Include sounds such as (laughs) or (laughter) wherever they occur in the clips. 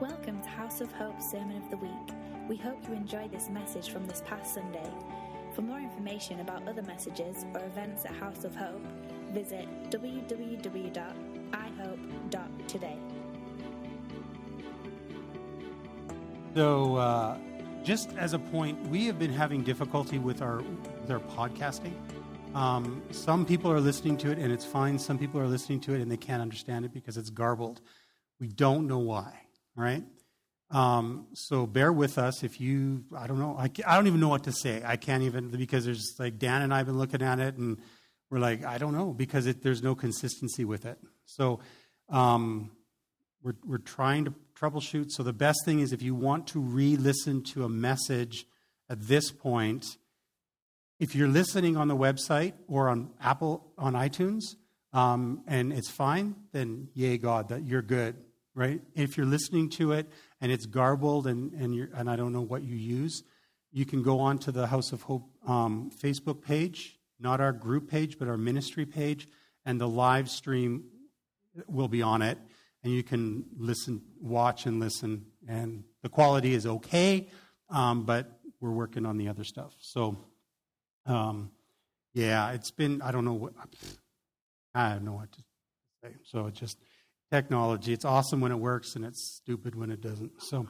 Welcome to House of Hope Sermon of the Week. We hope you enjoyed this message from this past Sunday. For more information about other messages or events at House of Hope, visit www.ihope.today. So, uh, just as a point, we have been having difficulty with our with our podcasting. Um, some people are listening to it and it's fine. Some people are listening to it and they can't understand it because it's garbled. We don't know why, right? Um, so bear with us if you, I don't know, I, I don't even know what to say. I can't even, because there's like Dan and I have been looking at it and we're like, I don't know, because it, there's no consistency with it. So um, we're, we're trying to troubleshoot. So the best thing is if you want to re listen to a message at this point, if you're listening on the website or on Apple, on iTunes, um, and it's fine, then yay, God, that you're good, right? If you're listening to it and it's garbled and, and, and I don't know what you use, you can go on to the House of Hope um, Facebook page, not our group page, but our ministry page, and the live stream will be on it. And you can listen, watch, and listen. And the quality is okay, um, but we're working on the other stuff. So, um, yeah, it's been, I don't know what, I don't know what to say. So it's just technology. It's awesome when it works and it's stupid when it doesn't. So,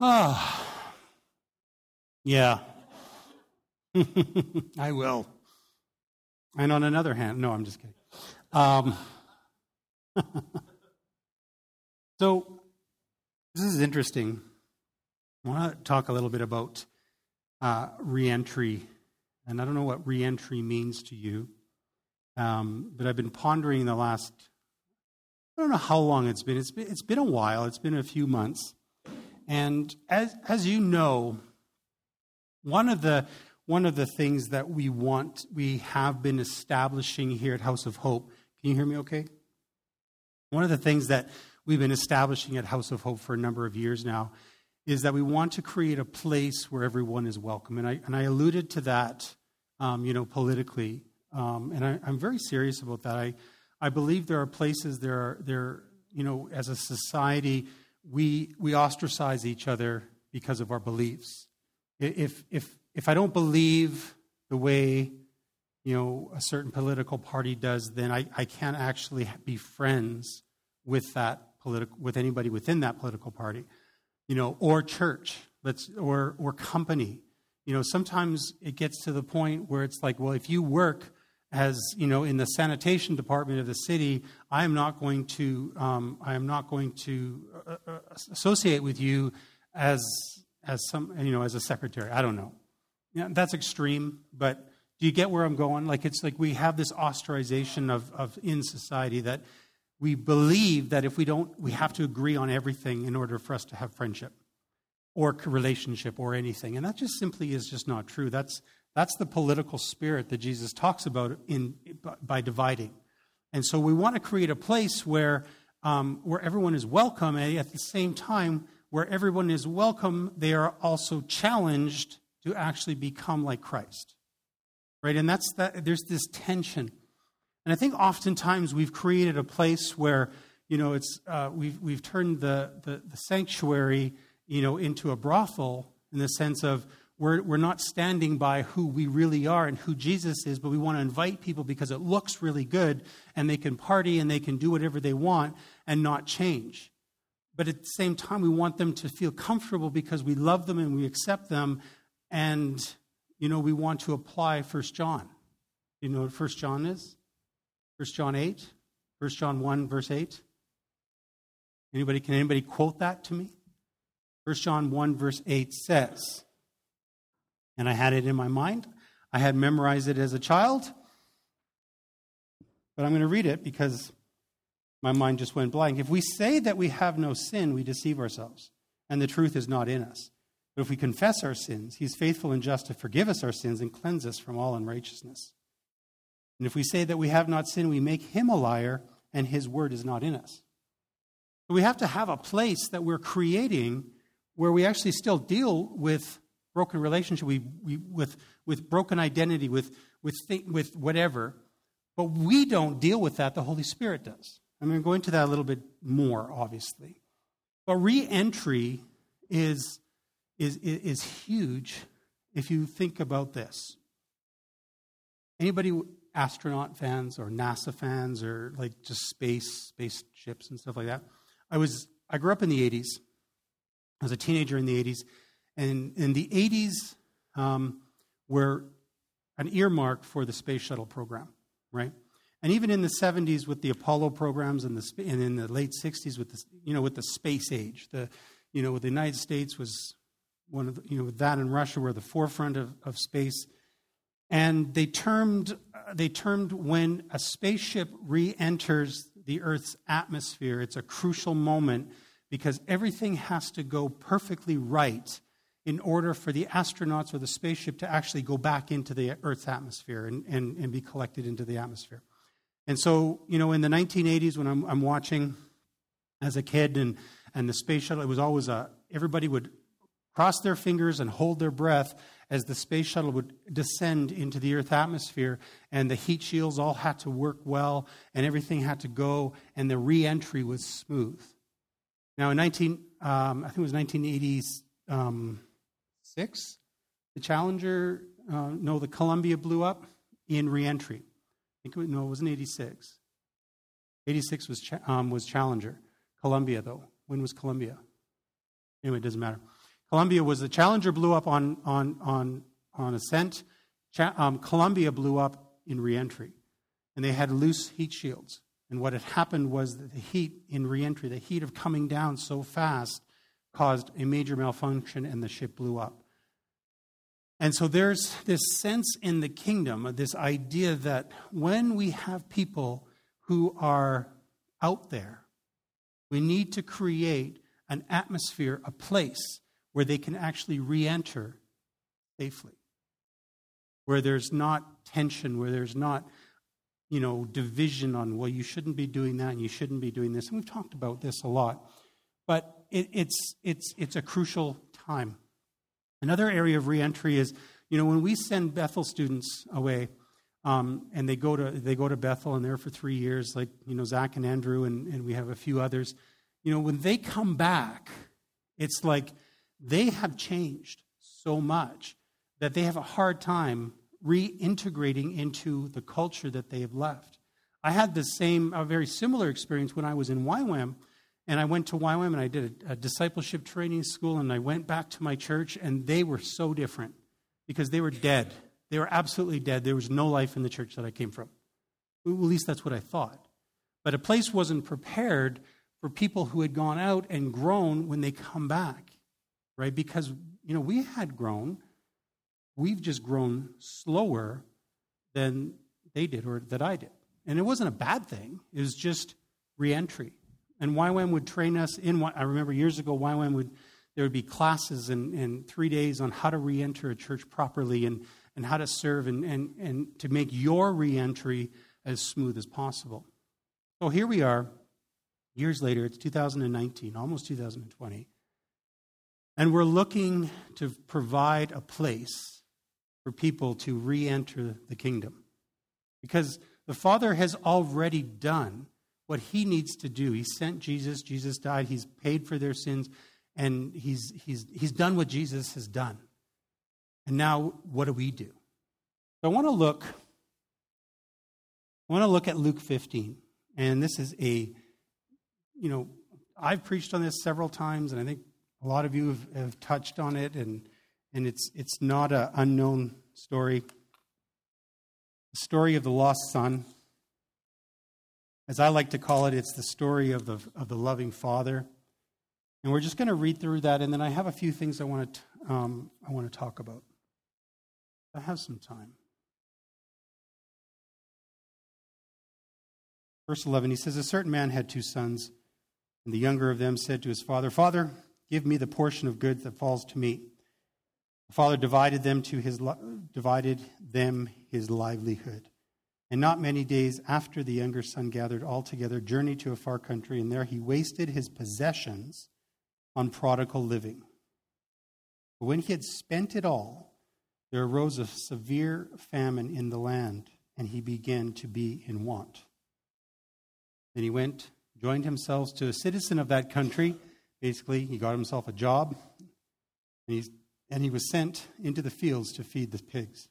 ah, yeah. (laughs) I will. And on another hand, no, I'm just kidding. Um, (laughs) so, this is interesting. I want to talk a little bit about uh, reentry. And I don't know what reentry means to you, um, but I've been pondering the last, I don't know how long it's been. It's been, it's been a while, it's been a few months. And as, as you know, one of the one of the things that we want, we have been establishing here at House of Hope. Can you hear me okay? One of the things that we've been establishing at House of Hope for a number of years now is that we want to create a place where everyone is welcome. And I, and I alluded to that, um, you know, politically. Um, and I, am very serious about that. I, I believe there are places, there are, there, you know, as a society, we, we ostracize each other because of our beliefs. If, if, if I don't believe the way, you know, a certain political party does, then I, I can't actually be friends with that political, with anybody within that political party you know, or church, let's, or, or company. You know, sometimes it gets to the point where it's like, well, if you work as, you know, in the sanitation department of the city, I am not going to, um, I am not going to uh, uh, associate with you as, as some, you know, as a secretary. I don't know. Yeah, that's extreme, but do you get where I'm going? Like it's like we have this ostracization of, of in society that we believe that if we don't, we have to agree on everything in order for us to have friendship or relationship or anything. And that just simply is just not true. That's, that's the political spirit that Jesus talks about in, by dividing. And so we want to create a place where, um, where everyone is welcome, and at the same time, where everyone is welcome, they are also challenged to actually become like Christ. Right? And that's that, there's this tension. And I think oftentimes we've created a place where, you know, it's, uh, we've, we've turned the, the, the, sanctuary, you know, into a brothel in the sense of we're, we're not standing by who we really are and who Jesus is, but we want to invite people because it looks really good and they can party and they can do whatever they want and not change. But at the same time, we want them to feel comfortable because we love them and we accept them and, you know, we want to apply First John. You know what First John is? 1 John 8, 1 John 1, verse 8. Anybody, can anybody quote that to me? 1 John 1, verse 8 says, and I had it in my mind. I had memorized it as a child, but I'm going to read it because my mind just went blank. If we say that we have no sin, we deceive ourselves, and the truth is not in us. But if we confess our sins, He's faithful and just to forgive us our sins and cleanse us from all unrighteousness. And if we say that we have not sinned, we make him a liar, and his word is not in us. We have to have a place that we're creating where we actually still deal with broken relationship, we, we, with, with broken identity, with, with, th- with whatever. But we don't deal with that, the Holy Spirit does. I'm going to go into that a little bit more, obviously. But re-entry is, is, is huge if you think about this. Anybody astronaut fans or NASA fans or like just space spaceships and stuff like that? I was I grew up in the 80s. I was a teenager in the 80s, and in the 80s um, were an earmark for the space shuttle program, right? And even in the 70s with the Apollo programs and, the, and in the late 60s with the, you know, with the space age, the, you know, the United States was one of the, you know, that and Russia were the forefront of, of space. And they termed, they termed when a spaceship re enters the Earth's atmosphere, it's a crucial moment because everything has to go perfectly right in order for the astronauts or the spaceship to actually go back into the Earth's atmosphere and, and, and be collected into the atmosphere. And so, you know, in the 1980s, when I'm, I'm watching as a kid and, and the space shuttle, it was always a, everybody would cross their fingers and hold their breath as the space shuttle would descend into the Earth's atmosphere, and the heat shields all had to work well, and everything had to go, and the re entry was smooth. Now, in 19, um, I think it was 1986, um, the Challenger, uh, no, the Columbia blew up in re entry think it was, no, it wasn't 86. 86 was, um, was Challenger. Columbia, though. When was Columbia? Anyway, it doesn't matter. Columbia was the Challenger blew up on, on, on, on ascent. Cha- um, Columbia blew up in reentry. And they had loose heat shields. And what had happened was that the heat in reentry, the heat of coming down so fast, caused a major malfunction and the ship blew up. And so there's this sense in the kingdom, of this idea that when we have people who are out there, we need to create an atmosphere, a place where they can actually re enter safely, where there's not tension, where there's not you know, division on, well, you shouldn't be doing that and you shouldn't be doing this. And we've talked about this a lot. But it, it's, it's, it's a crucial time. Another area of reentry is, you know, when we send Bethel students away, um, and they go to they go to Bethel and they're for three years, like you know Zach and Andrew, and, and we have a few others. You know, when they come back, it's like they have changed so much that they have a hard time reintegrating into the culture that they have left. I had the same, a very similar experience when I was in YWAM and I went to YWAM and I did a, a, discipleship training school, and I went back to my church, and they were so different because they were dead. They were absolutely dead. There was no life in the church that I came from. At least that's what I thought. But a place wasn't prepared for people who had gone out and grown when they come back, right? Because, you know, we had grown. We've just grown slower than they did or that I did. And it wasn't a bad thing, it was just reentry. And YWAM would train us in, what I remember years ago, YWAM would, there would be classes in, three days on how to re-enter a church properly and, and how to serve and, and, and to make your re-entry as smooth as possible. So here we are, years later, it's 2019, almost 2020, and we're looking to provide a place for people to re-enter the kingdom. Because the Father has already done what he needs to do. He sent Jesus, Jesus died, he's paid for their sins, and he's, he's, he's done what Jesus has done. And now, what do we do? So I want to look. I want to look at Luke 15. And this is a, you know, I've preached on this several times, and I think a lot of you have, have touched on it, and, and it's, it's not an unknown story. The story of the lost son. As I like to call it, it's the story of the, of the loving Father. And we're just going to read through that, and then I have a few things I want to, um, I want to talk about. I have some time. Verse 11, he says, A certain man had two sons, and the younger of them said to his father, Father, give me the portion of goods that falls to me. The father divided them to his divided them his livelihood. And not many days after the younger son gathered all together, journeyed to a far country, and there he wasted his possessions on prodigal living. But when he had spent it all, there arose a severe famine in the land, and he began to be in want. Then he went, joined himself to a citizen of that country, Basically, he got himself a job, and, he's, and he was sent into the fields to feed the pigs.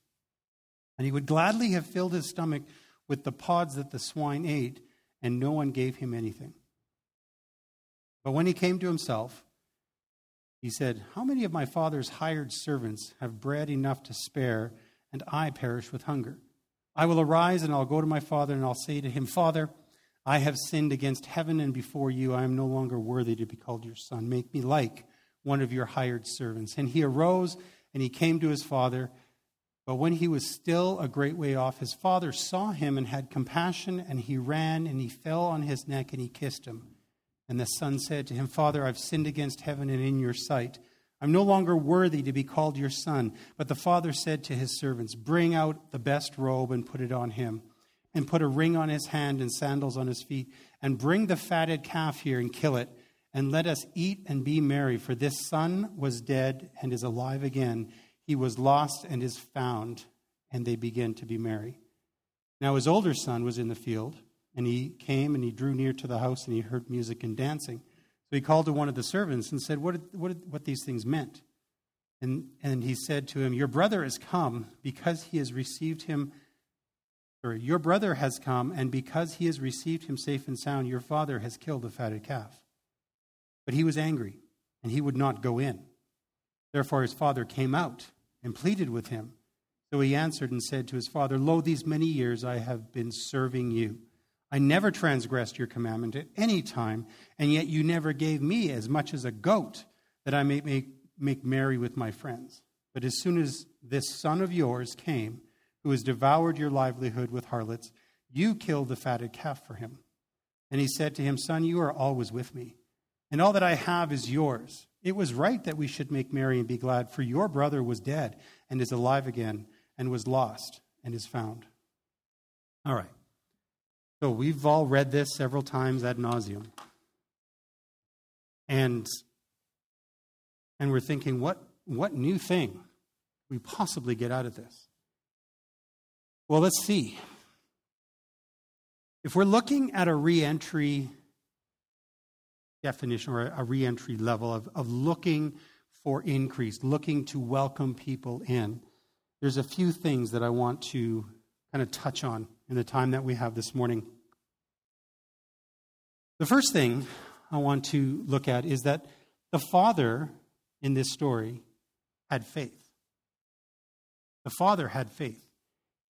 And he would gladly have filled his stomach with the pods that the swine ate, and no one gave him anything. But when he came to himself, he said, How many of my father's hired servants have bread enough to spare, and I perish with hunger? I will arise and I'll go to my father, and I'll say to him, Father, I have sinned against heaven and before you. I am no longer worthy to be called your son. Make me like one of your hired servants. And he arose and he came to his father. But when he was still a great way off, his father saw him and had compassion, and he ran and he fell on his neck and he kissed him. And the son said to him, Father, I've sinned against heaven and in your sight. I'm no longer worthy to be called your son. But the father said to his servants, Bring out the best robe and put it on him, and put a ring on his hand and sandals on his feet, and bring the fatted calf here and kill it, and let us eat and be merry. For this son was dead and is alive again. He was lost and is found. And they began to be merry. Now his older son was in the field. And he came and he drew near to the house and he heard music and dancing. So he called to one of the servants and said, What, what, what these things meant. And, and he said to him, Your brother has come because he has received him. Or your brother has come, and because he has received him safe and sound, your father has killed the fatted calf. But he was angry, and he would not go in. Therefore his father came out and pleaded with him. So he answered and said to his father, Lo, these many years I have been serving you I never transgressed your commandment at any time, and yet you never gave me as much as a goat that I may make, make merry with my friends. But as soon as this son of yours came, who has devoured your livelihood with harlots, you killed the fatted calf for him. And he said to him, Son, you are always with me, and all that I have is yours. It was right that we should make merry and be glad, for your brother was dead and is alive again, and was lost and is found. All right. So we've all read this several times ad nauseum. And, and we're thinking, what, what new thing we possibly get out of this? Well, let's see. If we're looking at a reentry definition or a reentry level of, of looking for increase, looking to welcome people in, there's a few things that I want to kind of touch on in the time that we have this morning. The first thing I want to look at is that the father in this story had faith. The father had faith.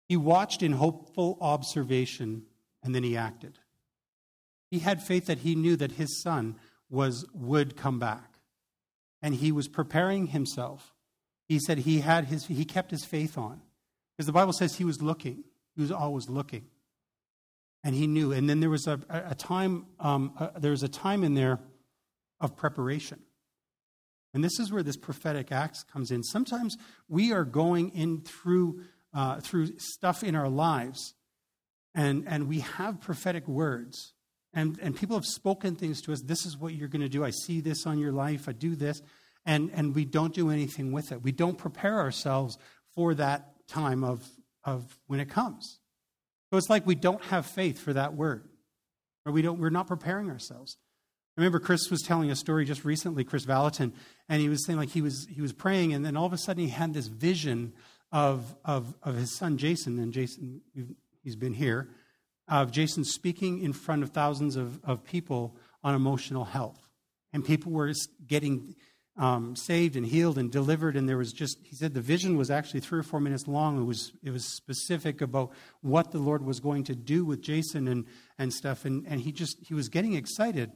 He watched in hopeful observation and then he acted. He had faith that he knew that his son was would come back. And he was preparing himself. He said he had his he kept his faith on. Because the Bible says he was looking. He was always looking and he knew. And then there was a, a time, um, uh, there was a time in there of preparation. And this is where this prophetic acts comes in. Sometimes we are going in through uh, through stuff in our lives, and and we have prophetic words, and and people have spoken things to us. This is what you're going to do. I see this on your life. I do this, and and we don't do anything with it. We don't prepare ourselves for that time of of when it comes. So it's like we don't have faith for that word, or we don't, we're not preparing ourselves. I remember Chris was telling a story just recently, Chris Valentin, and he was saying like he was he was praying, and then all of a sudden he had this vision of of of his son Jason, and Jason he's been here, of Jason speaking in front of thousands of, of people on emotional health, and people were getting um, saved and healed and delivered. And there was just, he said the vision was actually three or four minutes long. It was, it was specific about what the Lord was going to do with Jason and, and stuff. And, and he just, he was getting excited.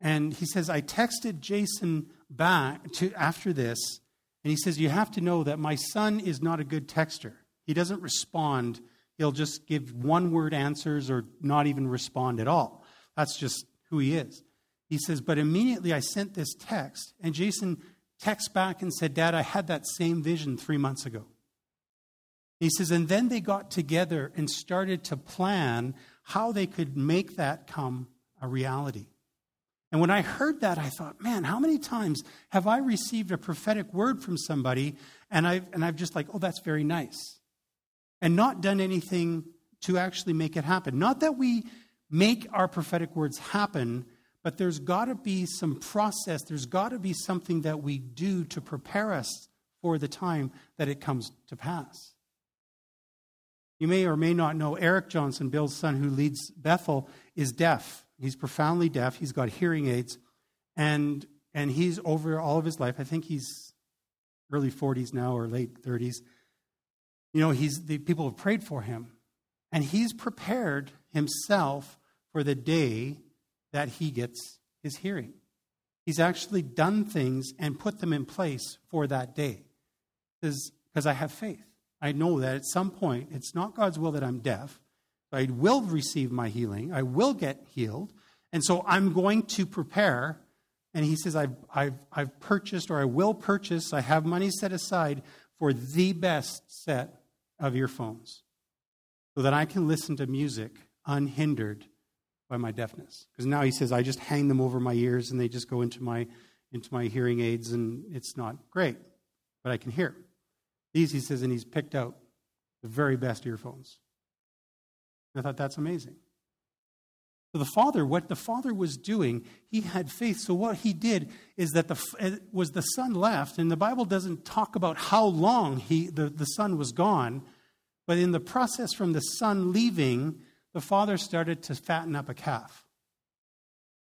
And he says, I texted Jason back to after this. And he says, You have to know that my son is not a good texter. He doesn't respond. He'll just give one word answers or not even respond at all. That's just who he is. He says, But immediately I sent this text, and Jason texts back and said, Dad, I had that same vision three months ago. He says, and then they got together and started to plan how they could make that come a reality. And when I heard that, I thought, man, how many times have I received a prophetic word from somebody and I've, and I've just like, oh, that's very nice, and not done anything to actually make it happen? Not that we make our prophetic words happen, but there's got to be some process, there's got to be something that we do to prepare us for the time that it comes to pass. You may or may not know Eric Johnson, Bill's son who leads Bethel, is deaf. He's profoundly deaf. He's got hearing aids. And, and he's over all of his life, I think he's early 40s now or late 30s. You know, he's, the people have prayed for him. And he's prepared himself for the day that he gets his hearing. He's actually done things and put them in place for that day. Because I have faith. I know that at some point, it's not God's will that I'm deaf. I will receive my healing. I will get healed. And so I'm going to prepare. And he says, I've, I've, I've purchased or I will purchase, I have money set aside for the best set of earphones so that I can listen to music unhindered by my deafness. Because now he says, I just hang them over my ears and they just go into my, into my hearing aids and it's not great, but I can hear. These, he says, and he's picked out the very best earphones. I thought that's amazing. So the father, what the father was doing, he had faith. So what he did is that the was the son left, and the Bible doesn't talk about how long he the, the son was gone, but in the process from the son leaving, the father started to fatten up a calf.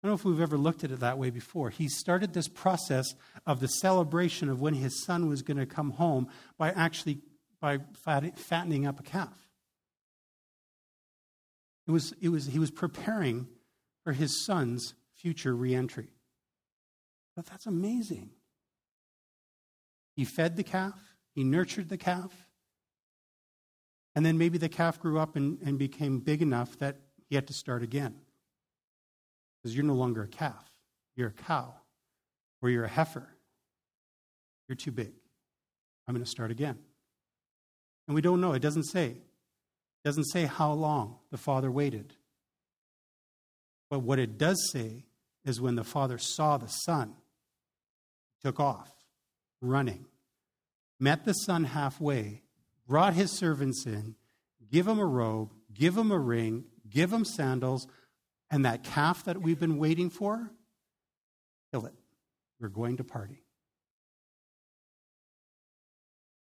I don't know if we've ever looked at it that way before. He started this process of the celebration of when his son was going to come home by actually by fattening up a calf. It was, it was, he was preparing for his son's future reentry. But that's amazing. He fed the calf, he nurtured the calf, and then maybe the calf grew up and, and became big enough that he had to start again. Because you're no longer a calf, you're a cow, or you're a heifer. You're too big. I'm going to start again. And we don't know. It doesn't say. Doesn't say how long the father waited. But what it does say is when the father saw the son, took off, running, met the son halfway, brought his servants in, give him a robe, give him a ring, give him sandals, and that calf that we've been waiting for, kill it. We're going to party.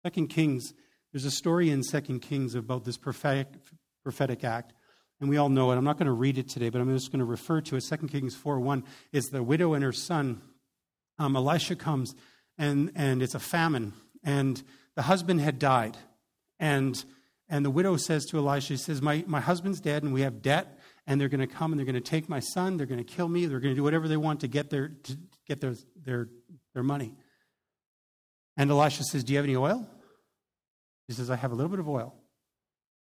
Second Kings, there's a story in Second Kings about this prophetic, prophetic act, and we all know it. I'm not going to read it today, but I'm just going to refer to it. Second Kings 4 1 is the widow and her son. Um, Elisha comes, and, and it's a famine, and the husband had died. And, and the widow says to Elisha, she says, my, my husband's dead, and we have debt, and they're going to come and they're going to take my son, they're going to kill me, they're going to do whatever they want to get their, to get their, their, their money. And Elisha says, Do you have any oil? He says, I have a little bit of oil.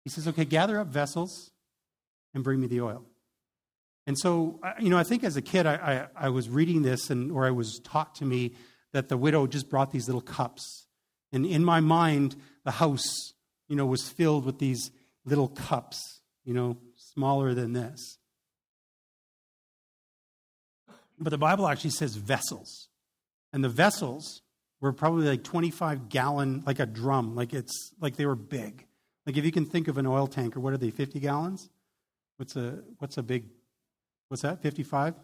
He says, Okay, gather up vessels and bring me the oil. And so, you know, I think as a kid, I, I, I was reading this, and or I was taught to me that the widow just brought these little cups. And in my mind, the house, you know, was filled with these little cups, you know, smaller than this. But the Bible actually says vessels. And the vessels were probably like 25 gallon, like a drum, like it's like they were big. Like if you can think of an oil tanker, what are they, 50 gallons? What's a what's a big what's that? 55?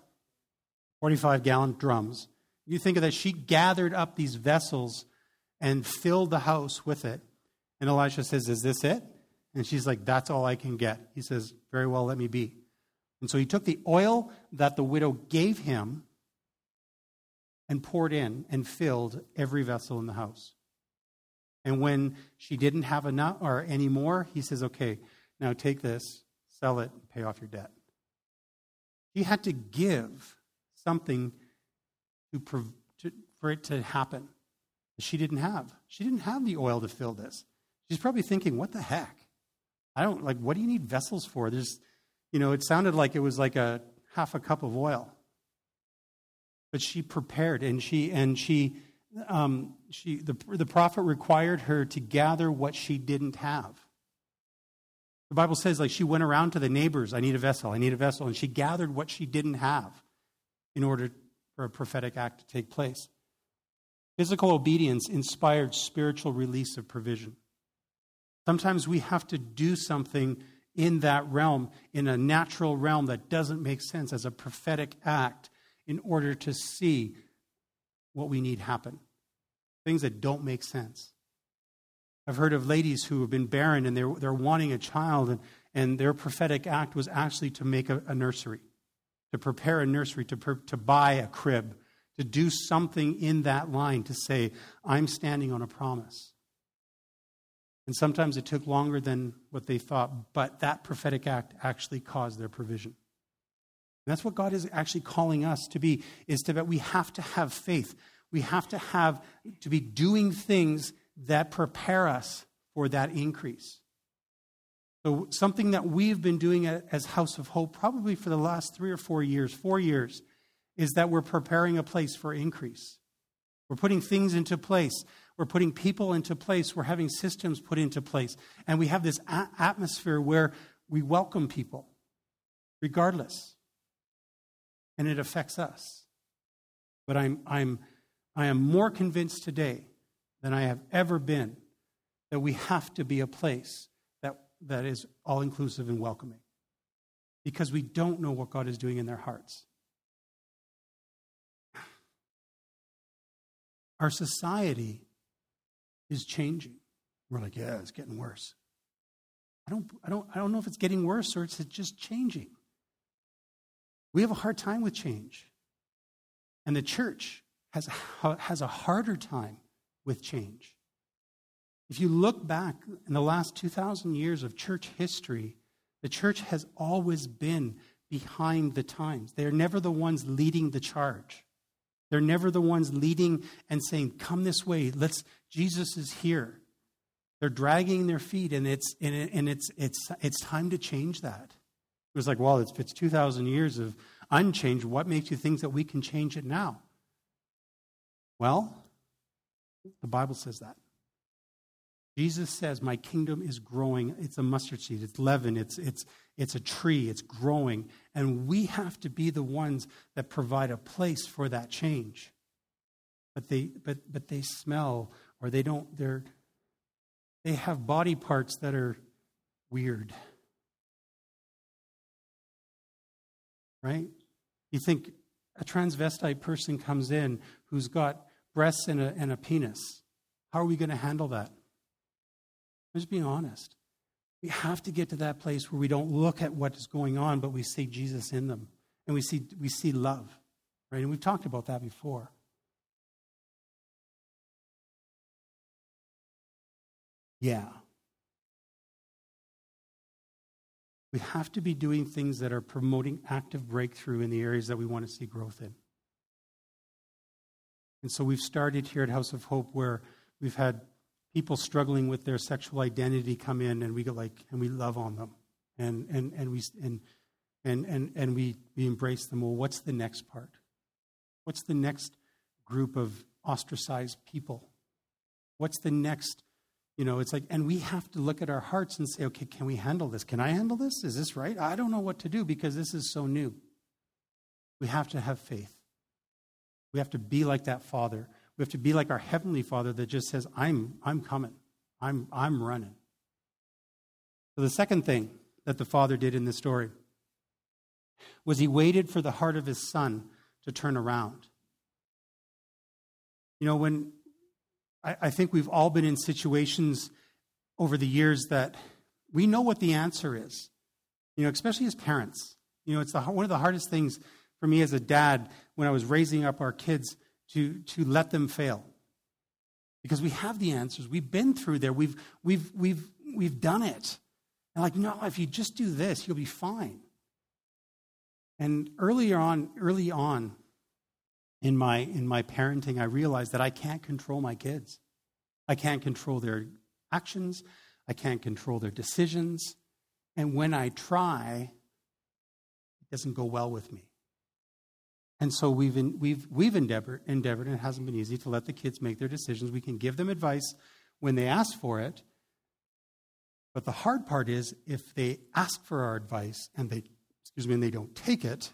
45 gallon drums. You think of that, she gathered up these vessels and filled the house with it. And Elisha says, Is this it? And she's like, That's all I can get. He says, Very well, let me be. And so he took the oil that the widow gave him and poured in and filled every vessel in the house. And when she didn't have enough or any more, he says, Okay, now take this, sell it, and pay off your debt. He had to give something to, to, for it to happen she didn't have. She didn't have the oil to fill this. She's probably thinking, What the heck? I don't like, what do you need vessels for? There's, you know, it sounded like it was like a half a cup of oil. But she prepared and she, and she, um, she, the, the prophet required her to gather what she didn't have. The Bible says, like, she went around to the neighbors, I need a vessel, I need a vessel, and she gathered what she didn't have in order for a prophetic act to take place. Physical obedience inspired spiritual release of provision. Sometimes we have to do something in that realm, in a natural realm that doesn't make sense, as a prophetic act in order to see what we need happen. Things that don't make sense. I've heard of ladies who have been barren and they're, they're wanting a child, and, and their prophetic act was actually to make a, a nursery, to prepare a nursery, to, to buy a crib, to do something in that line to say, I'm standing on a promise. And sometimes it took longer than what they thought, but that prophetic act actually caused their provision. That's what God is actually calling us to be, is to that we have to have faith. We have to have to be doing things that prepare us for that increase. So, something that we've been doing as House of Hope probably for the last three or four years, four years, is that we're preparing a place for increase. We're putting things into place. We're putting people into place. We're having systems put into place. And we have this a- atmosphere where we welcome people, regardless. And it affects us. But I'm, I'm, I am more convinced today than I have ever been that we have to be a place that, that is all inclusive and welcoming because we don't know what God is doing in their hearts. (sighs) Our society is changing. We're like, yeah, it's getting worse. I don't, I don't, I don't know if it's getting worse or it's just changing. We have a hard time with change. And the church has, has a harder time with change. If you look back in the last 2,000 years of church history, the church has always been behind the times. They're never the ones leading the charge. They're never the ones leading and saying, Come this way, let's, Jesus is here. They're dragging their feet, and it's, and, it, and it's, it's, it's time to change that. It was like, well, it's, it's 2,000 years of unchanged. What makes you think that we can change it now? Well, the Bible says that. Jesus says, My kingdom is growing. It's a mustard seed, it's leaven, it's, it's, it's a tree, it's growing. And we have to be the ones that provide a place for that change. But they, but, but they smell or they don't, they're, they have body parts that are weird. Right? You think a transvestite person comes in who's got breasts and a, and a penis. How are we going to handle that? I'm just being honest. We have to get to that place where we don't look at what is going on, but we see Jesus in them. And we see, we see love. Right? And we've talked about that before. Yeah. We have to be doing things that are promoting active breakthrough in the areas that we want to see growth in. And so we've started here at House of Hope where we've had people struggling with their sexual identity come in and we go like and we love on them. And and, and we and and and, and we, we embrace them. Well, what's the next part? What's the next group of ostracized people? What's the next you know, it's like, and we have to look at our hearts and say, okay, can we handle this? Can I handle this? Is this right? I don't know what to do because this is so new. We have to have faith. We have to be like that Father. We have to be like our Heavenly Father that just says, I'm, I'm coming, I'm, I'm running. So, the second thing that the Father did in this story was he waited for the heart of his son to turn around. You know, when I, I think we've all been in situations over the years that we know what the answer is, you know, especially as parents. You know, it's the, one of the hardest things for me as a dad when I was raising up our kids to, to let them fail. Because we have the answers. We've been through there. We've, we've, we've, we've done it. And like, no, if you just do this, you'll be fine. And earlier on, early on in my, in my parenting, I realized that I can't control my kids. I can't control their actions. I can't control their decisions. And when I try, it doesn't go well with me. And so we've, in, we've, we've endeavored, endeavored, and it hasn't been easy, to let the kids make their decisions. We can give them advice when they ask for it. But the hard part is if they ask for our advice and they, excuse me, and they don't take it,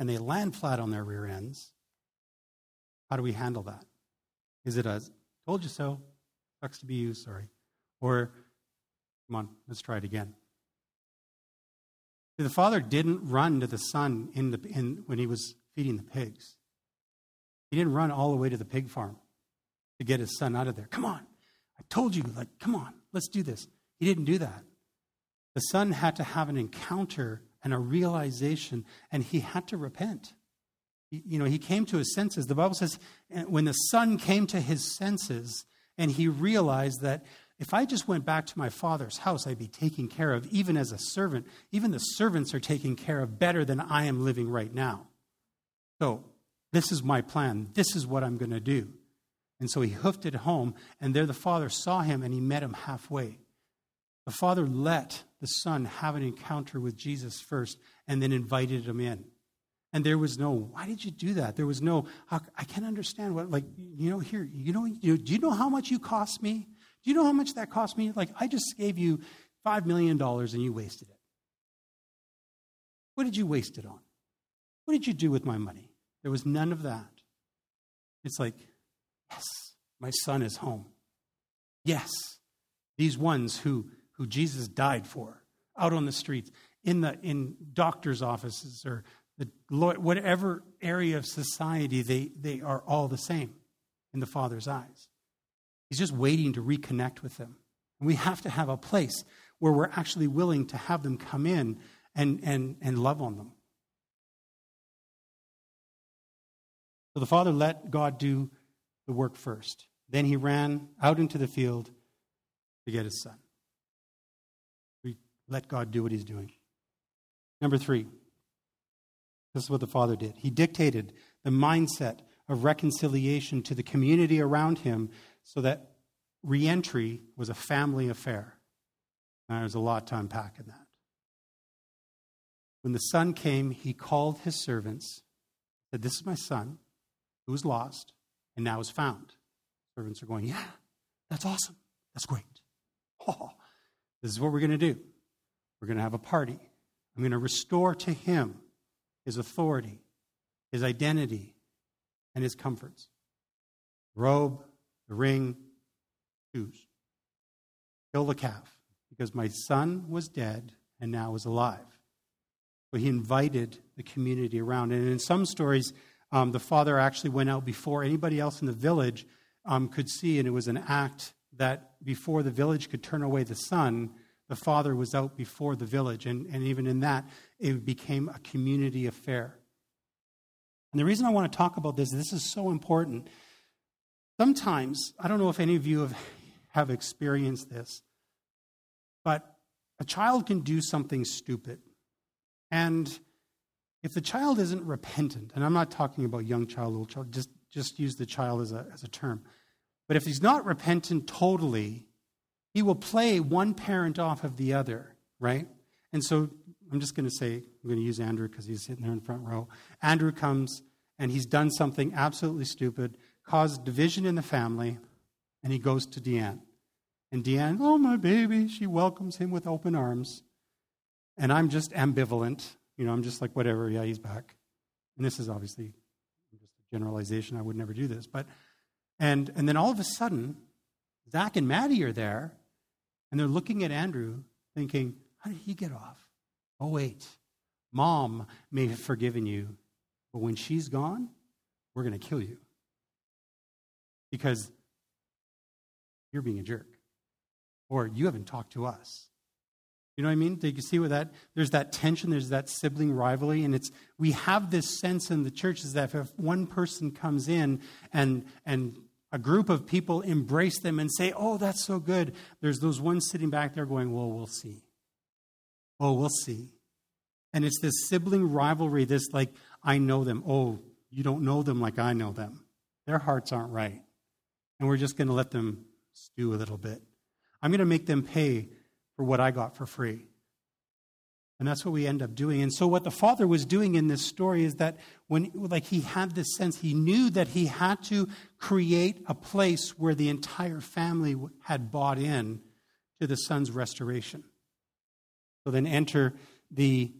and they land flat on their rear ends, how do we handle that? Is it a told you so, sucks to be you, sorry? Or, come on, let's try it again. The father didn't run to the son in the, in, when he was feeding the pigs. He didn't run all the way to the pig farm to get his son out of there. Come on. I told you, like, come on, let's do this. He didn't do that. The son had to have an encounter and a realization, and he had to repent. You know, he came to his senses. The Bible says when the son came to his senses and he realized that if I just went back to my father's house, I'd be taken care of, even as a servant. Even the servants are taken care of better than I am living right now. So, this is my plan. This is what I'm going to do. And so he hoofed it home, and there the father saw him and he met him halfway. The father let the son have an encounter with Jesus first and then invited him in. And there was no, why did you do that? There was no, I can't understand what, like, you know, here, you know, do you know how much you cost me? Do you know how much that cost me? Like, I just gave you $5 million and you wasted it. What did you waste it on? What did you do with my money? There was none of that. It's like, yes, my son is home. Yes, these ones who, who Jesus died for out on the streets, in, the, in doctor's offices or the, whatever area of society, they, they are all the same in the Father's eyes. He's just waiting to reconnect with them. And we have to have a place where we're actually willing to have them come in and, and, and love on them. So the father let God do the work first. Then he ran out into the field to get his son. Let God do what he's doing. Number three, this is what the father did. He dictated the mindset of reconciliation to the community around him so that reentry was a family affair. And there's a lot to unpack in that. When the son came, he called his servants, said, This is my son who was lost and now is found. Servants are going, Yeah, that's awesome. That's great. Oh, (laughs) this is what we're going to do. We're going to have a party. I'm going to restore to him his authority, his identity, and his comforts. robe, the ring, shoes. Kill the calf, because my son was dead and now is alive. So he invited the community around. And in some stories, um, the father actually went out before anybody else in the village um, could see, and it was an act that before the village could turn away the son, the father was out before the village. And, and even in that, it became a community affair. And the reason I want to talk about this, this is so important. Sometimes, I don't know if any of you have, have experienced this, but a child can do something stupid. And if the child isn't repentant, and I'm not talking about young child, little child, just, just use the child as a, as a term. But if he's not repentant totally, he will play one parent off of the other, right? And so I'm just going to say, I'm going to use Andrew because he's sitting there in the front row. Andrew comes and he's done something absolutely stupid, caused division in the family, and he goes to Deanne. And Deanne, oh, my baby, she welcomes him with open arms. And I'm just ambivalent. You know, I'm just like, whatever, yeah, he's back. And this is obviously just a generalization. I would never do this. But, and, and then all of a sudden, Zach and Maddie are there, and they're looking at Andrew thinking, how did he get off? Oh, wait. Mom may have forgiven you, but when she's gone, we're going to kill you because you're being a jerk or you haven't talked to us. You know what I mean? Do you see where that? There's that tension. There's that sibling rivalry, and it's we have this sense in the church is that if one person comes in and and a group of people embrace them and say, "Oh, that's so good," there's those ones sitting back there going, "Well, we'll see." Oh, we'll see. And it's this sibling rivalry, this like, I know them. Oh, you don't know them like I know them. Their hearts aren't right. And we're just going to let them stew a little bit. I'm going to make them pay for what I got for free. And that's what we end up doing. And so, what the father was doing in this story is that when, like, he had this sense, he knew that he had to create a place where the entire family had bought in to the son's restoration. So then enter the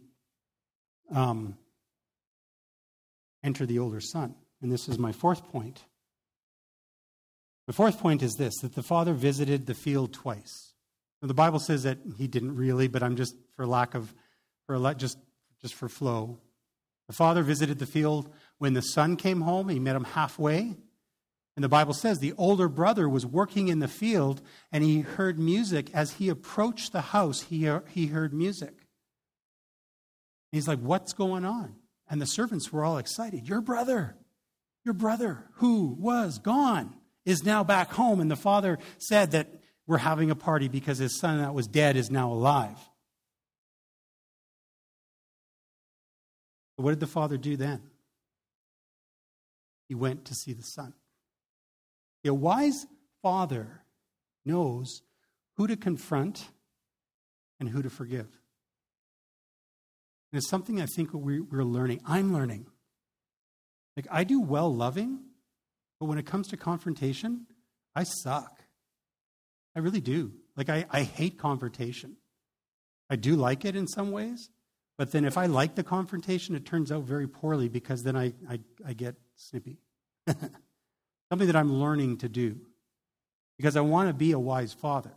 um, enter the older son. And this is my fourth point. The fourth point is this that the father visited the field twice. Now, the Bible says that he didn't really, but I'm just, for lack of for just, just for flow. The father visited the field when the son came home. He met him halfway. And the Bible says the older brother was working in the field and he heard music. As he approached the house, he, he heard music. He's like, What's going on? And the servants were all excited. Your brother, your brother who was gone is now back home. And the father said that we're having a party because his son that was dead is now alive. But what did the father do then? He went to see the son. A wise father knows who to confront and who to forgive. And it's something I think we're learning. I'm learning. Like, I do well loving, but when it comes to confrontation, I suck. I really do. Like, I, I hate confrontation. I do like it in some ways, but then if I like the confrontation, it turns out very poorly because then I, I, I get snippy. (laughs) Something that I'm learning to do because I want to be a wise father,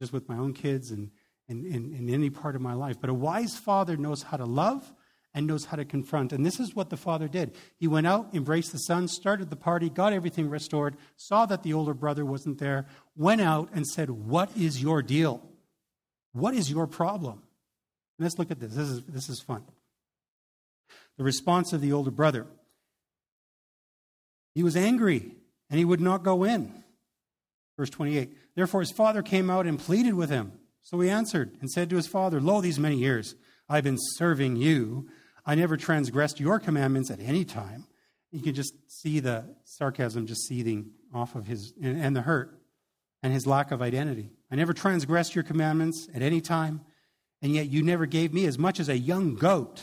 just with my own kids and in, in, in any part of my life. But a wise father knows how to love and knows how to confront. And this is what the father did. He went out, embraced the son, started the party, got everything restored, saw that the older brother wasn't there, went out and said, What is your deal? What is your problem? Let's look at this. This is, this is fun. The response of the older brother he was angry and he would not go in. Verse 28 Therefore his father came out and pleaded with him. So he answered and said to his father, Lo, these many years I've been serving you. I never transgressed your commandments at any time. You can just see the sarcasm just seething off of his, and, and the hurt and his lack of identity. I never transgressed your commandments at any time, and yet you never gave me as much as a young goat,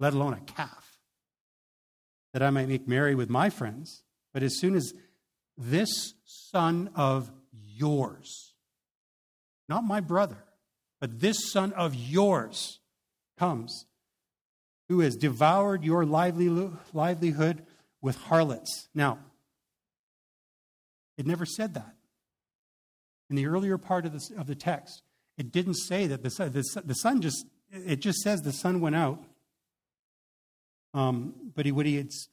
let alone a calf, that I might make merry with my friends. But as soon as this son of yours, not my brother, but this son of yours comes, who has devoured your livelihood with harlots. Now, it never said that. In the earlier part of the, of the text, it didn't say that the son, the, the son just, it just says the son went out. Um, but he, would he, it's,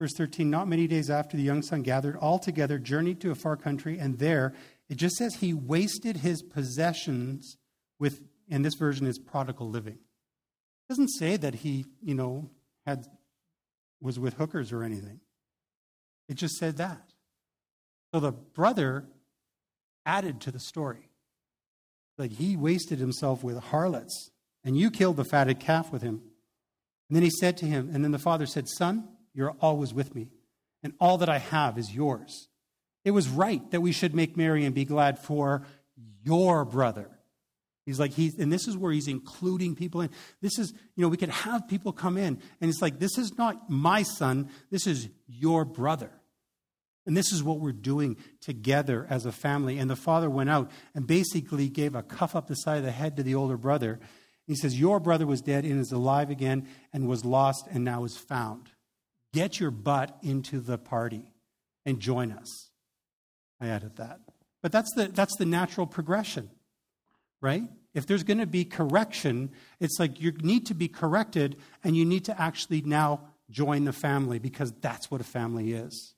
verse 13, not many days after the young son gathered all together, journeyed to a far country, and there it just says he wasted his possessions with, and this version, is prodigal living. It doesn't say that he, you know, had was with hookers or anything. It just said that. So the brother added to the story. Like he wasted himself with harlots, and you killed the fatted calf with him. And then he said to him, and then the father said, Son, you're always with me, and all that I have is yours. It was right that we should make merry and be glad for your brother. He's like, he's, and this is where he's including people in. This is, you know, we could have people come in, and it's like, this is not my son, this is your brother. And this is what we're doing together as a family. And the father went out and basically gave a cuff up the side of the head to the older brother. He says, Your brother was dead and is alive again and was lost and now is found. Get your butt into the party and join us. I added that. But that's the, that's the natural progression, right? If there's going to be correction, it's like you need to be corrected and you need to actually now join the family because that's what a family is.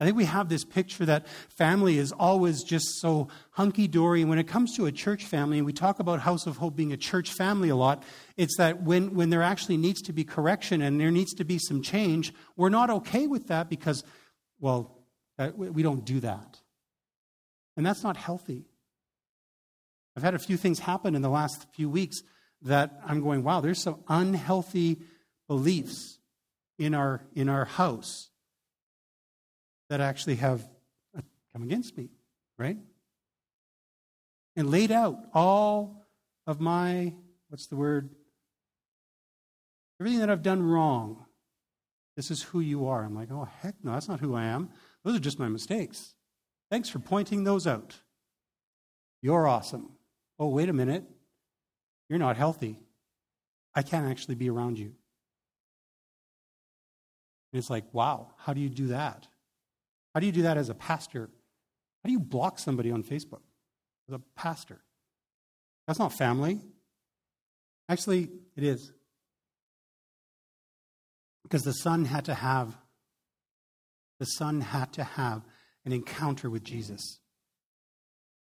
I think we have this picture that family is always just so hunky dory. And when it comes to a church family, and we talk about House of Hope being a church family a lot, it's that when, when there actually needs to be correction and there needs to be some change, we're not okay with that because, well, uh, we don't do that. And that's not healthy. I've had a few things happen in the last few weeks that I'm going, wow, there's some unhealthy beliefs in our, in our house that actually have come against me, right? And laid out all of my, what's the word? Everything that I've done wrong. This is who you are. I'm like, oh, heck no, that's not who I am. Those are just my mistakes. Thanks for pointing those out. You're awesome. Oh, wait a minute. You're not healthy. I can't actually be around you. And it's like, wow, how do you do that? How do you do that as a pastor? How do you block somebody on Facebook as a pastor? That's not family. Actually, it is. Because the son had to have the son had to have an encounter with Jesus.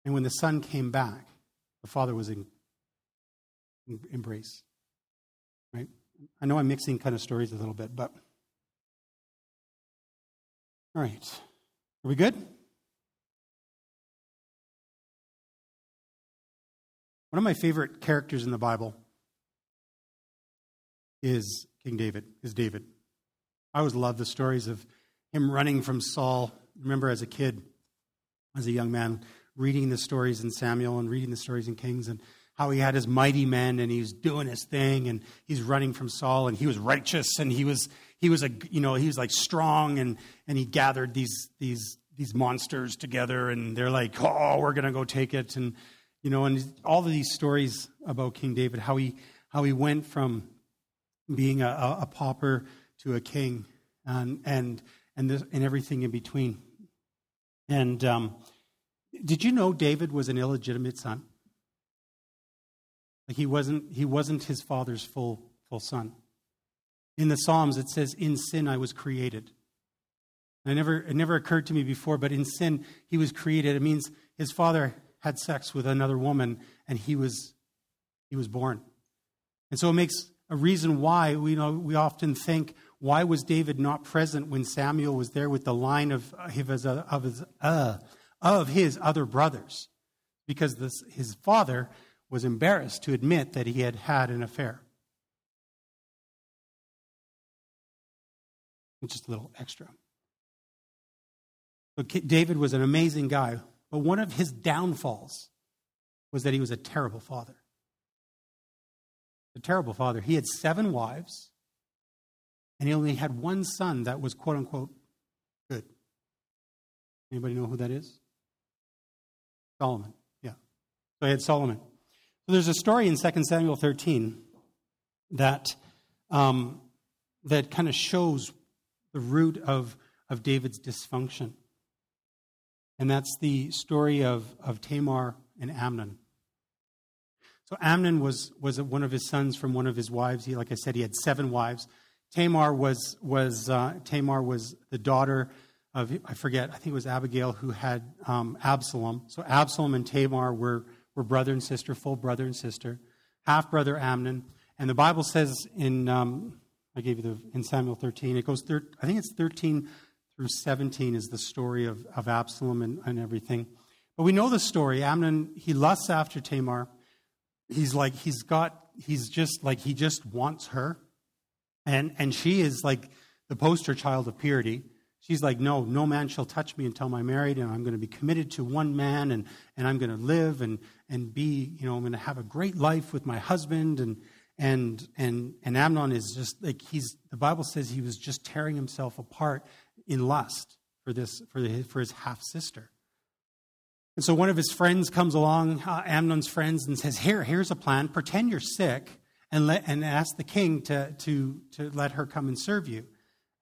And when the son came back, the father was in, in embrace. Right? I know I'm mixing kind of stories a little bit, but all right. Are we good? One of my favorite characters in the Bible is King David, is David. I always love the stories of him running from Saul. remember as a kid, as a young man, reading the stories in Samuel and reading the stories in Kings and how he had his mighty men and he was doing his thing and he's running from Saul and he was righteous and he was he was a you know he was like strong and and he gathered these these these monsters together and they're like oh we're gonna go take it and you know and all of these stories about King David how he how he went from being a, a pauper to a king and and and, this, and everything in between. And um, did you know David was an illegitimate son? Like he wasn't, he wasn't his father's full, full son. In the Psalms, it says, In sin I was created. I never, it never occurred to me before, but in sin he was created. It means his father had sex with another woman and he was, he was born. And so it makes a reason why we, know, we often think, why was David not present when Samuel was there with the line of his, of his, uh, of his other brothers? Because this, his father was embarrassed to admit that he had had an affair. Just a little extra. But David was an amazing guy, but one of his downfalls was that he was a terrible father. A terrible father. He had seven wives and he only had one son that was quote unquote good. Anybody know who that is? Solomon. Yeah. So he had Solomon. So there's a story in 2 Samuel 13 that um, that kind of shows the root of, of David's dysfunction. And that's the story of, of Tamar and Amnon. So Amnon was, was one of his sons from one of his wives. He, like I said, he had seven wives. Tamar was, was, uh, Tamar was the daughter of, I forget, I think it was Abigail who had um, Absalom. So Absalom and Tamar were, were brother and sister, full brother and sister, half brother Amnon. And the Bible says in, um, I gave you the, in Samuel 13, it goes, thir- I think it's 13 through 17 is the story of, of Absalom and, and everything. But we know the story. Amnon, he lusts after Tamar. He's like, he's got, he's just like, he just wants her. And, and she is like the poster child of purity. She's like, no, no man shall touch me until I'm married, and I'm going to be committed to one man, and, and I'm going to live and, and be, you know, I'm going to have a great life with my husband. And, and, and, and Amnon is just like, he's, the Bible says he was just tearing himself apart in lust for, this, for, the, for his half sister. And so one of his friends comes along, uh, Amnon's friends, and says, Here, here's a plan. Pretend you're sick and, let, and ask the king to, to, to let her come and serve you.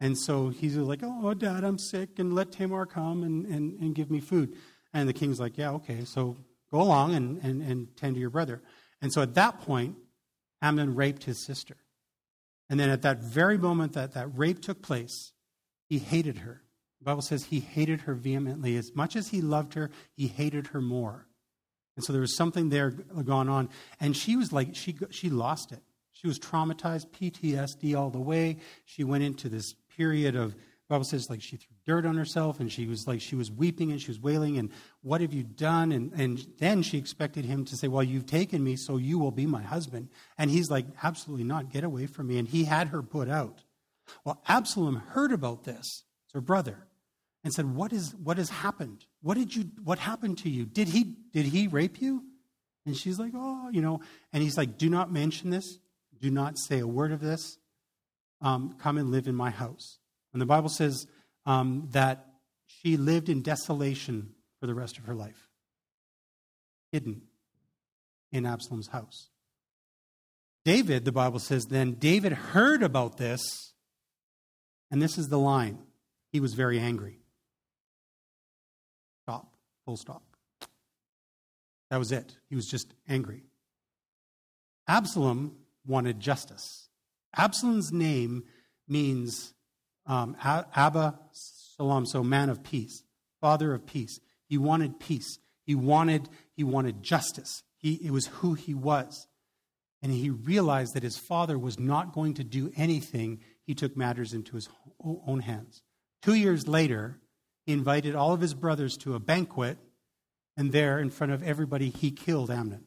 And so he's like, Oh, dad, I'm sick, and let Tamar come and, and, and give me food. And the king's like, Yeah, okay, so go along and, and, and tend to your brother. And so at that point, Amnon raped his sister. And then at that very moment that that rape took place, he hated her. The Bible says he hated her vehemently. As much as he loved her, he hated her more. And so there was something there going on. And she was like, she, she lost it. She was traumatized, PTSD all the way. She went into this period of, Bible says, like she threw dirt on herself and she was like, she was weeping and she was wailing. And what have you done? And, and then she expected him to say, Well, you've taken me, so you will be my husband. And he's like, Absolutely not. Get away from me. And he had her put out. Well, Absalom heard about this. It's her brother and said, What is what has happened? What did you what happened to you? Did he did he rape you? And she's like, Oh, you know, and he's like, Do not mention this, do not say a word of this. Um, come and live in my house. And the Bible says um, that she lived in desolation for the rest of her life, hidden in Absalom's house. David, the Bible says, then David heard about this, and this is the line. He was very angry. Stop. Full stop. That was it. He was just angry. Absalom wanted justice. Absalom's name means um, Abba Salam, so man of peace, father of peace. He wanted peace. He wanted, he wanted justice. He, it was who he was. And he realized that his father was not going to do anything. He took matters into his own hands. Two years later, he invited all of his brothers to a banquet, and there, in front of everybody, he killed Amnon.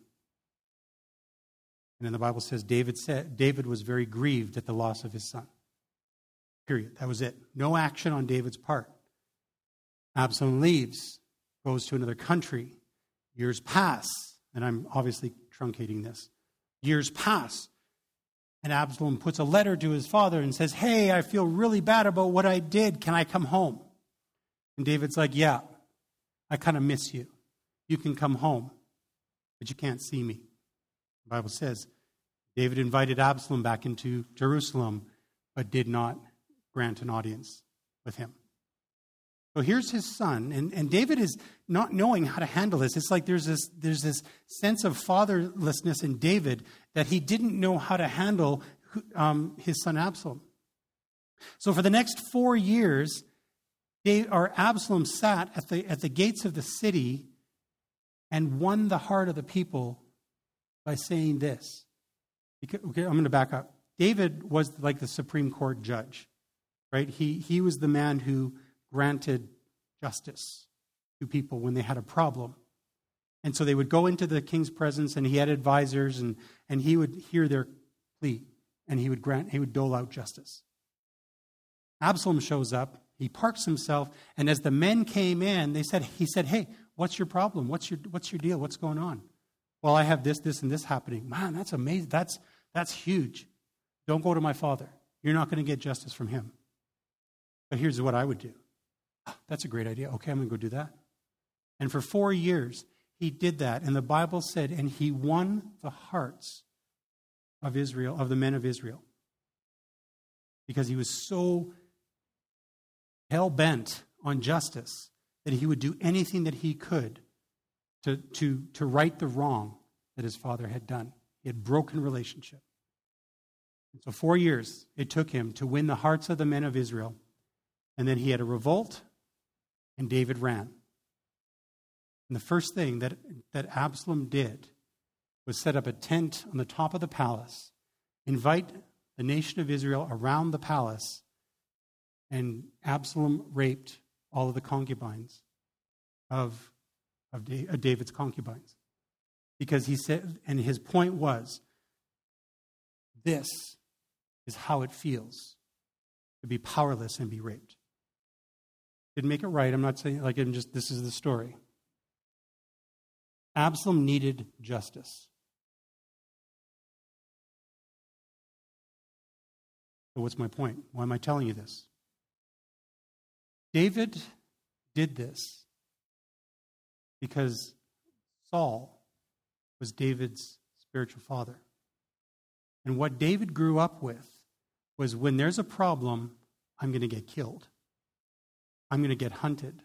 And then the Bible says David said David was very grieved at the loss of his son. Period. That was it. No action on David's part. Absalom leaves, goes to another country. Years pass, and I'm obviously truncating this. Years pass, and Absalom puts a letter to his father and says, Hey, I feel really bad about what I did. Can I come home? And David's like, Yeah, I kind of miss you. You can come home, but you can't see me. The Bible says David invited Absalom back into Jerusalem, but did not grant an audience with him. So here's his son, and, and David is not knowing how to handle this. It's like there's this, there's this sense of fatherlessness in David that he didn't know how to handle um, his son Absalom. So for the next four years, they, or Absalom sat at the, at the gates of the city and won the heart of the people by saying this. Okay, I'm going to back up. David was like the Supreme Court judge, right? He, he was the man who granted justice to people when they had a problem. And so they would go into the king's presence and he had advisors and, and he would hear their plea and he would grant he would dole out justice. Absalom shows up, he parks himself, and as the men came in, they said, he said, Hey, what's your problem? What's your what's your deal? What's going on? Well, I have this, this, and this happening. Man, that's amazing. That's that's huge. Don't go to my father. You're not going to get justice from him. But here's what I would do ah, that's a great idea. Okay, I'm going to go do that. And for four years, he did that. And the Bible said, and he won the hearts of Israel, of the men of Israel. Because he was so hell bent on justice that he would do anything that he could to, to, to right the wrong that his father had done. He had broken relationship. And so, four years it took him to win the hearts of the men of Israel. And then he had a revolt and David ran. And the first thing that, that Absalom did was set up a tent on the top of the palace, invite the nation of Israel around the palace, and Absalom raped all of the concubines of, of David's concubines. Because he said, and his point was, this is how it feels to be powerless and be raped. Didn't make it right. I'm not saying, like, I'm just, this is the story. Absalom needed justice. So, what's my point? Why am I telling you this? David did this because Saul was David's spiritual father. And what David grew up with was when there's a problem, I'm going to get killed. I'm going to get hunted.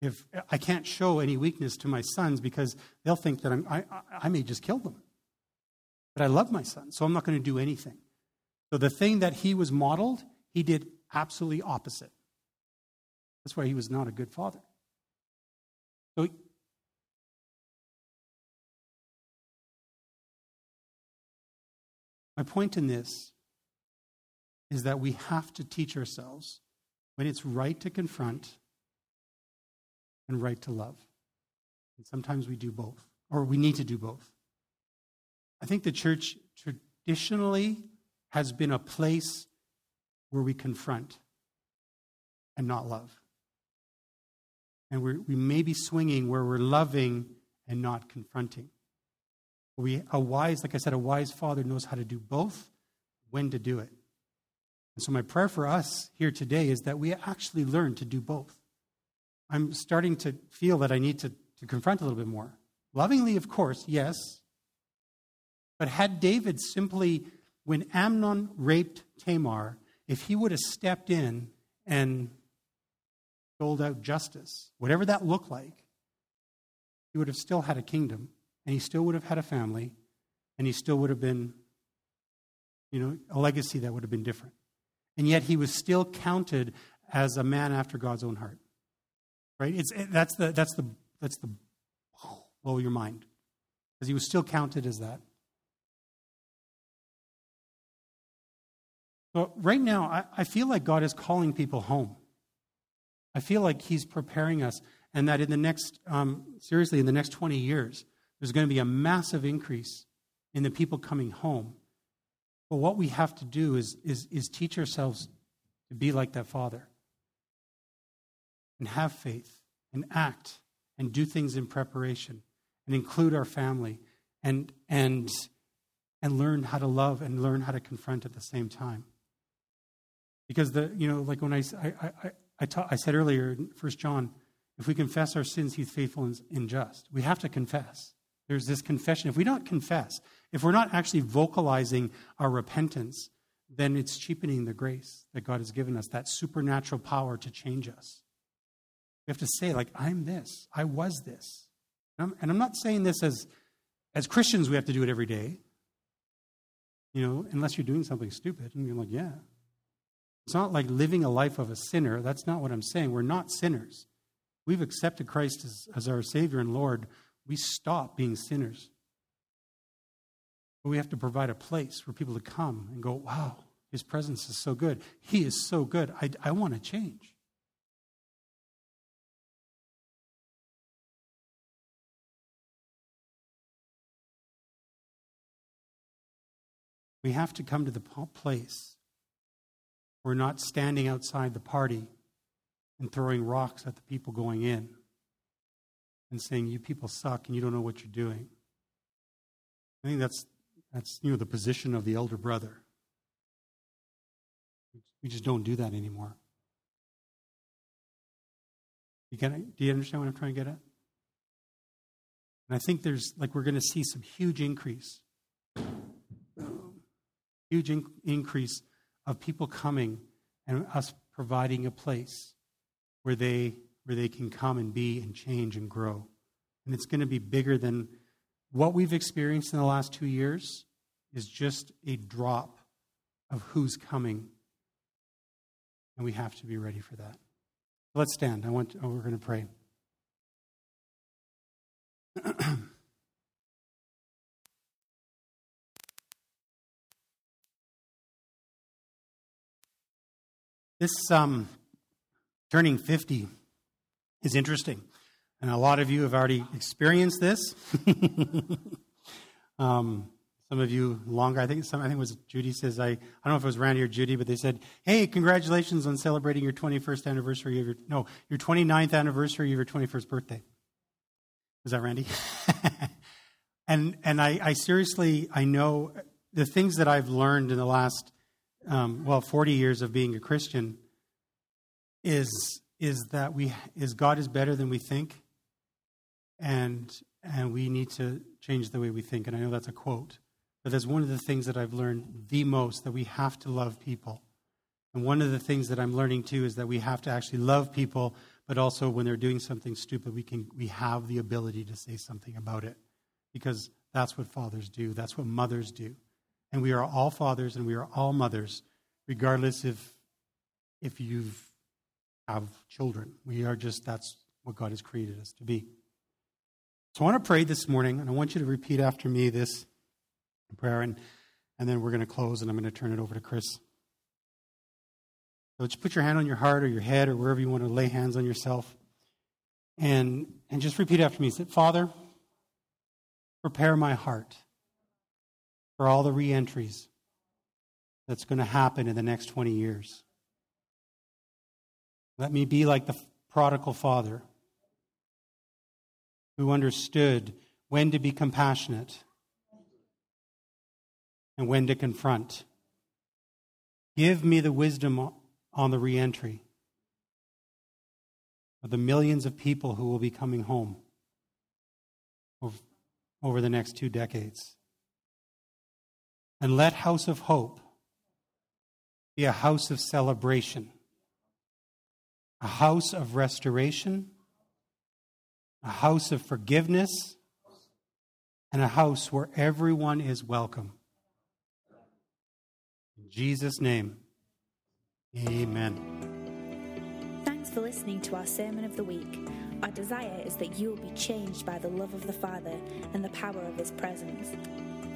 If I can't show any weakness to my sons because they'll think that I'm, I, I may just kill them. But I love my son, so I'm not going to do anything. So the thing that he was modeled, he did absolutely opposite. That's why he was not a good father. So my point in this is that we have to teach ourselves when it's right to confront and right to love. And sometimes we do both, or we need to do both. I think the church traditionally has been a place where we confront and not love. And we we may be swinging where we're loving and not confronting. We, a wise, like I said, a wise father knows how to do both, when to do it. And so, my prayer for us here today is that we actually learn to do both. I'm starting to feel that I need to, to confront a little bit more. Lovingly, of course, yes. But had David simply, when Amnon raped Tamar, if he would have stepped in and doled out justice, whatever that looked like, he would have still had a kingdom and he still would have had a family and he still would have been, you know, a legacy that would have been different. And yet he was still counted as a man after God's own heart. Right? It's, that's, the, that's, the, that's the blow your mind. Because he was still counted as that. So right now, I, I feel like God is calling people home. I feel like he's preparing us, and that in the next, um, seriously, in the next 20 years, there's going to be a massive increase in the people coming home. But what we have to do is, is, is teach ourselves to be like that Father and have faith and act and do things in preparation and include our family and, and, and learn how to love and learn how to confront at the same time. Because the, you know, like when I, I, I, I, ta- I said earlier in 1 John, if we confess our sins, he's faithful and just. We have to confess. There's this confession. If we don't confess, if we're not actually vocalizing our repentance, then it's cheapening the grace that God has given us, that supernatural power to change us. We have to say, like, I'm this, I was this. And I'm, and I'm not saying this as, as Christians, we have to do it every day. You know, unless you're doing something stupid. And you're like, yeah. It's not like living a life of a sinner. That's not what I'm saying. We're not sinners. We've accepted Christ as, as our Savior and Lord. We stop being sinners. But we have to provide a place for people to come and go, wow, his presence is so good. He is so good. I, I want to change. We have to come to the place we're not standing outside the party and throwing rocks at the people going in and saying, You people suck and you don't know what you're doing. I think that's, that's you know, the position of the elder brother. We just don't do that anymore. You get it? Do you understand what I'm trying to get at? And I think there's, like, we're going to see some huge increase huge in- increase of people coming and us providing a place where they where they can come and be and change and grow. And it's going to be bigger than what we've experienced in the last 2 years is just a drop of who's coming. And we have to be ready for that. Let's stand. I want to, oh, we're going to pray. (clears throat) This um, turning 50 is interesting. And a lot of you have already experienced this. (laughs) um, some of you longer. I think some. I think it was Judy says. I. I don't know if it was Randy or Judy, but they said, "Hey, congratulations on celebrating your 21st anniversary of your no, your 29th anniversary of your 21st birthday." Is that Randy? (laughs) and and I, I seriously I know the things that I've learned in the last um, well, 40 years of being a Christian is, is that we, is God is better than we think, and, and we need to change the way we think. And I know that's a quote, but that's one of the things that I've learned the most that we have to love people. And one of the things that I'm learning too is that we have to actually love people, but also when they're doing something stupid, we, can, we have the ability to say something about it because that's what fathers do, that's what mothers do. And we are all fathers and we are all mothers, regardless if, if you have children. We are just, that's what God has created us to be. So I want to pray this morning, and I want you to repeat after me this prayer, and, and then we're going to close, and I'm going to turn it over to Chris. So just put your hand on your heart or your head or wherever you want to lay hands on yourself. And, and just repeat after me. Say, Father, prepare my heart for all the reentries that's going to happen in the next 20 years. Let me be like the prodigal father who understood when to be compassionate and when to confront. Give me the wisdom on the reentry of the millions of people who will be coming home over the next two decades. And let House of Hope be a house of celebration, a house of restoration, a house of forgiveness, and a house where everyone is welcome. Jesus' name, amen. Thanks for listening to our Sermon of the Week. Our desire is that you will be changed by the love of the Father and the power of His presence.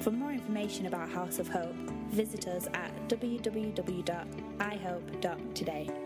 For more information about House of Hope, visit us at www.ihope.today.